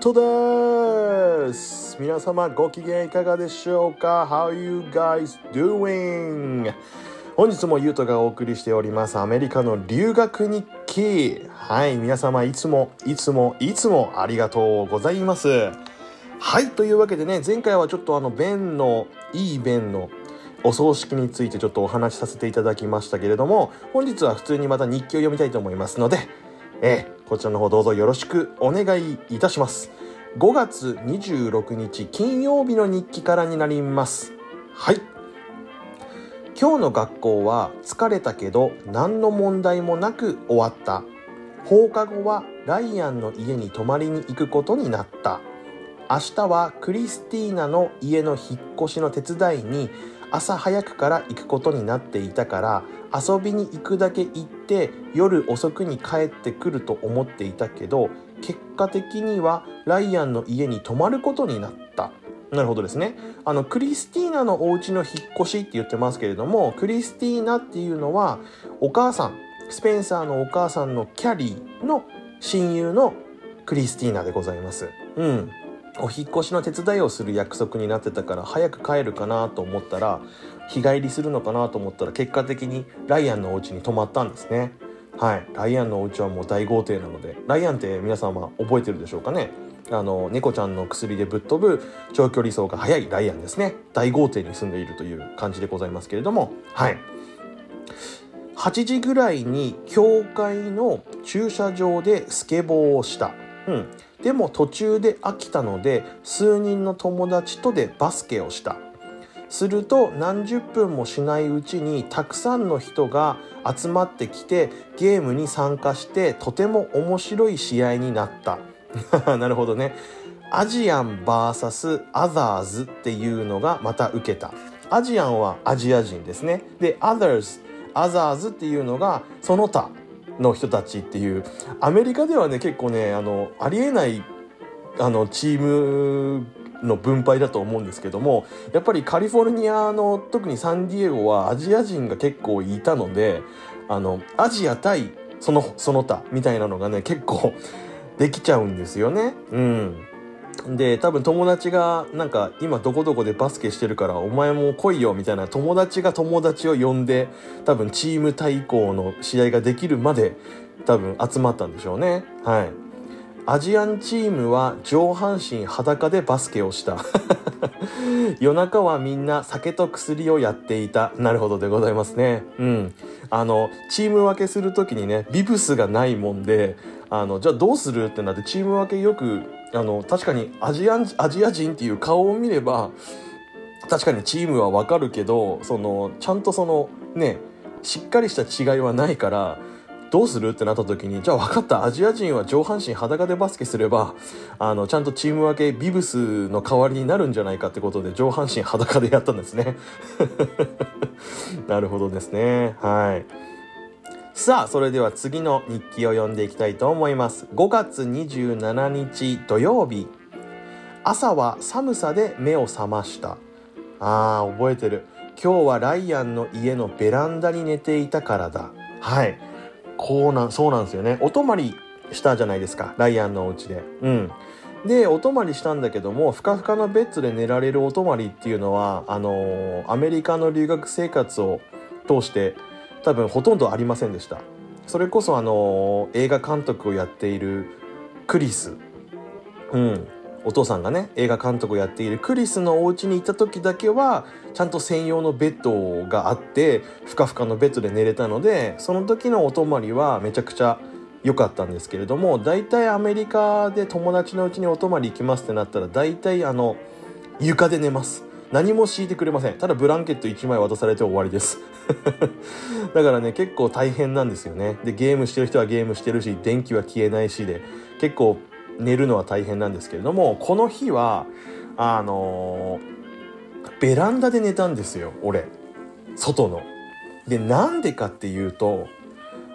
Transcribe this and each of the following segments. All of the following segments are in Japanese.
とです皆様ご機嫌いかがでしょうか ?How you guys doing? 本日もゆうとがお送りしておりますアメリカの留学日記はい皆様いつもいつもいつもありがとうございますはいというわけでね前回はちょっとあの弁のいい弁のお葬式についてちょっとお話しさせていただきましたけれども本日は普通にまた日記を読みたいと思いますのでえー、こちらの方どうぞよろしくお願いいたします。5月26日金曜日の日記からになります。はい。今日の学校は疲れたけど何の問題もなく終わった。放課後はライアンの家に泊まりに行くことになった。明日はクリスティーナの家の引っ越しの手伝いに朝早くから行くことになっていたから遊びに行くだけ行って夜遅くに帰ってくると思っていたけど結果的にはライアンの家に泊まることになった。なるほどですね。あのクリスティーナのお家の引っ越しって言ってますけれどもクリスティーナっていうのはお母さんスペンサーのお母さんのキャリーの親友のクリスティーナでございます。うん。お引越しの手伝いをする約束になってたから早く帰るかなと思ったら日帰りするのかなと思ったら結果的にライアンのお家に泊まったんですね。はい。ライアンのお家はもう大豪邸なのでライアンって皆様覚えてるでしょうかね。あの猫ちゃんの薬でぶっ飛ぶ長距離走が速いライアンですね。大豪邸に住んでいるという感じでございますけれども。はい。8時ぐらいに教会の駐車場でスケボーをした。うん。でも途中で飽きたので数人の友達とでバスケをした。すると何十分もしないうちにたくさんの人が集まってきてゲームに参加してとても面白い試合になった。なるほどね。アジアン VS アザーズっていうのがまた受けた。アジアンはアジア人ですね。で others アザーズっていうのがその他。の人たちっていうアメリカではね結構ねあのありえないあのチームの分配だと思うんですけどもやっぱりカリフォルニアの特にサンディエゴはアジア人が結構いたのであのアジア対そのその他みたいなのがね結構できちゃうんですよね。うんで多分友達がなんか今どこどこでバスケしてるからお前も来いよみたいな友達が友達を呼んで多分チーム対抗の試合ができるまで多分集まったんでしょうね。はい。アジアンチームは上半身裸でバスケをした。夜中はみんな酒と薬をやっていた。なるほどでございますね。うん。あのチーム分けする時にねビブスがないもんであのじゃあどうするってなってチーム分けよくあの確かにアジアアジア人っていう顔を見れば確かにチームはわかるけどそのちゃんとそのねしっかりした違いはないからどうするってなった時にじゃあ分かったアジア人は上半身裸でバスケすればあのちゃんとチーム分けビブスの代わりになるんじゃないかってことで上半身裸でやったんですね。なるほどですね。はい。さあそれでは次の日記を読んでいきたいと思います。5月27日土曜日。朝は寒さで目を覚ました。あー覚えてる。今日はライアンの家のベランダに寝ていたからだ。はい。こうなんそうなんですよね。お泊まりしたじゃないですか。ライアンのお家で。うん。でお泊まりしたんだけどもふかふかのベッドで寝られるお泊まりっていうのはあのー、アメリカの留学生活を通して多分ほとんどありませんでした。それこそあの、映画監督をやっているクリス。うん。お父さんがね映画監督をやっているクリスのお家に行った時だけはちゃんと専用のベッドがあってふかふかのベッドで寝れたのでその時のお泊まりはめちゃくちゃ良かったんですけれども大体アメリカで友達のうちにお泊まり行きますってなったら大体あの床で寝ます。何も敷いてくれません。ただブランケット1枚渡されて終わりです。だからね結構大変なんですよね。でゲームしてる人はゲームしてるし電気は消えないしで結構寝るのは大変なんですけれどもこの日はあのー、ベランダで寝たんですよ俺。外の。でなんでかっていうと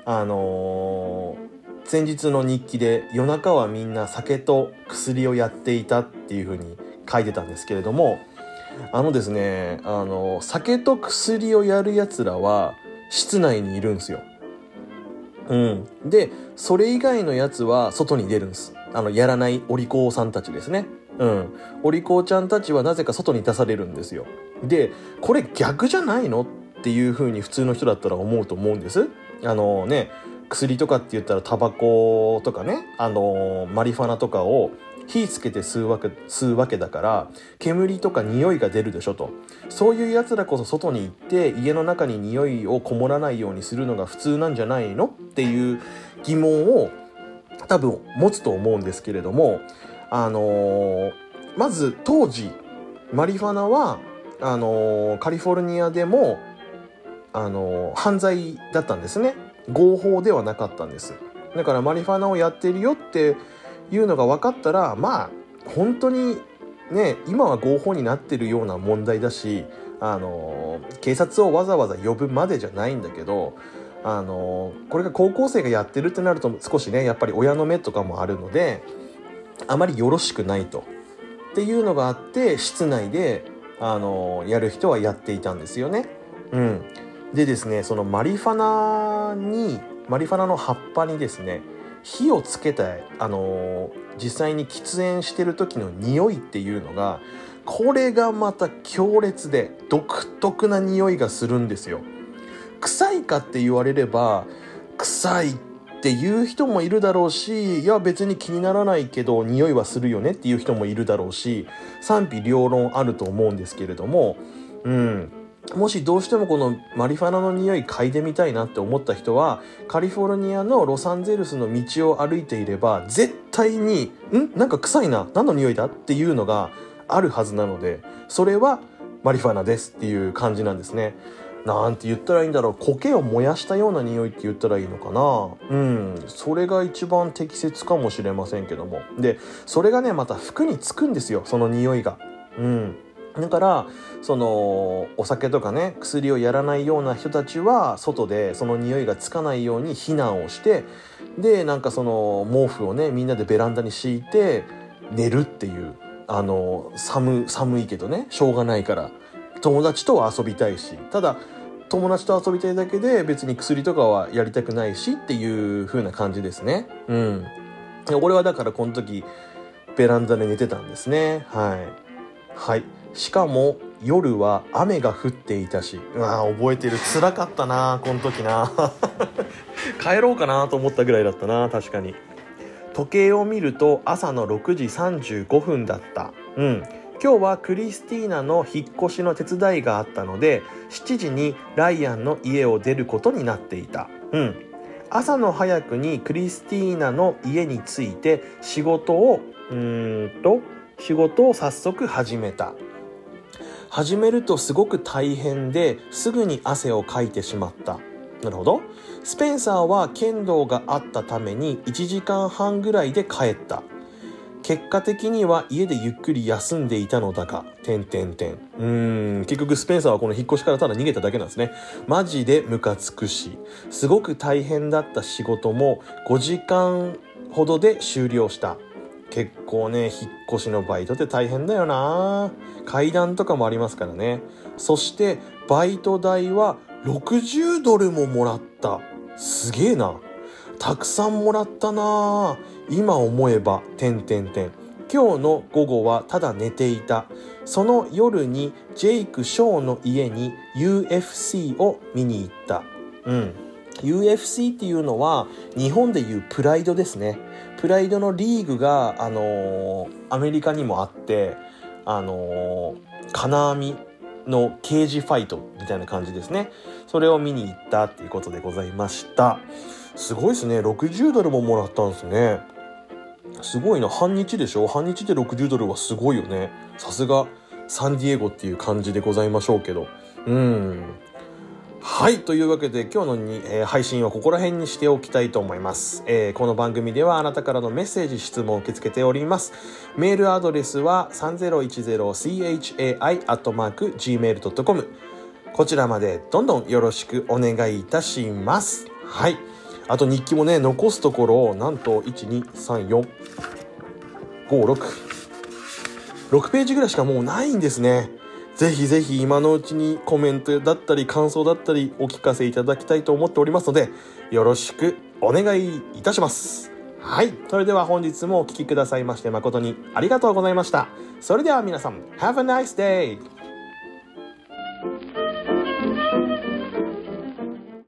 あのー、先日の日記で夜中はみんな酒と薬をやっていたっていうふうに書いてたんですけれどもあのですねあの酒と薬をやるやつらは室内にいるんですよ。うん、でそれ以外のやつは外に出るんですあの、やらないお利口さんたちですね。うん。お利口ちゃんたちはなぜか外に出されるんですよ。で、これ逆じゃないのっていう風に普通の人だったら思うと思うんです。あのね、薬とかって言ったらタバコとかね、あのマリファナとかを火つけて吸うわけ吸うわけだから煙とか匂いが出るでしょと。そういうやつらこそ外に行って家の中に匂いをこもらないようにするのが普通なんじゃないの？っていう疑問を多分持つと思うんですけれどもあのー、まず当時マリファナはあのー、カリフォルニアでもあのー、犯罪だったんですね。合法ではなかったんです。だからマリファナをやってるよっていうのが分かったらまあ本当にね今は合法になってるような問題だしあの警察をわざわざ呼ぶまでじゃないんだけどあのこれが高校生がやってるってなると少しねやっぱり親の目とかもあるのであまりよろしくないとっていうのがあって室内であのやる人はやっていたんですよね。うん、でですねそのマリファナにマリファナの葉っぱにですね火をつけたあの実際に喫煙してる時の匂いっていうのがこれがまた強烈で独特な匂いがするんですよ。臭いかって言われれば臭いっていう人もいるだろうしいや別に気にならないけど匂いはするよねっていう人もいるだろうし賛否両論あると思うんですけれどもうんもしどうしてもこのマリファナの匂い嗅いでみたいなって思った人はカリフォルニアのロサンゼルスの道を歩いていれば絶対に「ん？なんか臭いな。何の匂いだ?」っていうのがあるはずなのでそれはマリファナですっていう感じなんですね。なんて言ったらいいんだろう。苔を燃やしたような匂いって言ったらいいのかな。うん。それが一番適切かもしれませんけども。でそれがねまた服につくんですよ。その匂いが。うん。だからそのお酒とかね薬をやらないような人たちは外でその匂いがつかないように避難をしてでなんかその毛布をねみんなでベランダに敷いて寝るっていうあの寒寒いけどねしょうがないから。友達とは遊びたいしただ友達と遊びたいだけで別に薬とかはやりたくないしっていう風な感じですね。うん。俺はだからこの時ベランダで寝てたんですね。はい。はい。しかも夜は雨が降っていたし。うわ覚えてる。辛かったなこの時な。帰ろうかなと思ったぐらいだったな確かに。時計を見ると朝の6時35分だった。うん。今日はクリスティーナの引っ越しの手伝いがあったので7時にライアンの家を出ることになっていた。うん。朝の早くにクリスティーナの家に着いて仕事をうーんと仕事を早速始めた始めるとすごく大変ですぐに汗をかいてしまったなるほどスペンサーは剣道があったために1時間半ぐらいで帰った結果的には家でゆっくり休んでいたのだが、てんてんてん。うーん、結局スペンサーはこの引っ越しからただ逃げただけなんですね。マジでムカつくし、すごく大変だった仕事も5時間ほどで終了した。結構ね、引っ越しのバイトって大変だよな階段とかもありますからね。そして、バイト代は60ドルももらった。すげえな。たくさんもらったな今思えば、てんてんてん。今日の午後はただ寝ていた。その夜にジェイク・ショーの家に UFC を見に行った。うん。UFC っていうのは日本でいうプライドですね。プライドのリーグが、あのー、アメリカにもあって、あのー、金網のケージファイトみたいな感じですね。それを見に行ったっていうことでございました。すごいですね。60ドルももらったんですね。すごいな。半日でしょ？半日で60ドルはすごいよね。さすがサンディエゴっていう感じでございましょうけど。うん。はい。というわけで今日のに、えー、配信はここら辺にしておきたいと思います、えー、この番組ではあなたからのメッセージ、質問を受け付けております。メールアドレスは 3010chai.gmail.com こちらまでどんどんよろしくお願いいたします。はい。あと日記もね、残すところを、なんと、1、2、3、4、5、6。6ページぐらいしかもうないんですね。ぜひぜひ今のうちにコメントだったり感想だったりお聞かせいただきたいと思っておりますので、よろしくお願いいたします。はい。それでは本日もお聴きくださいまして誠にありがとうございました。それでは皆さん、Have a nice day!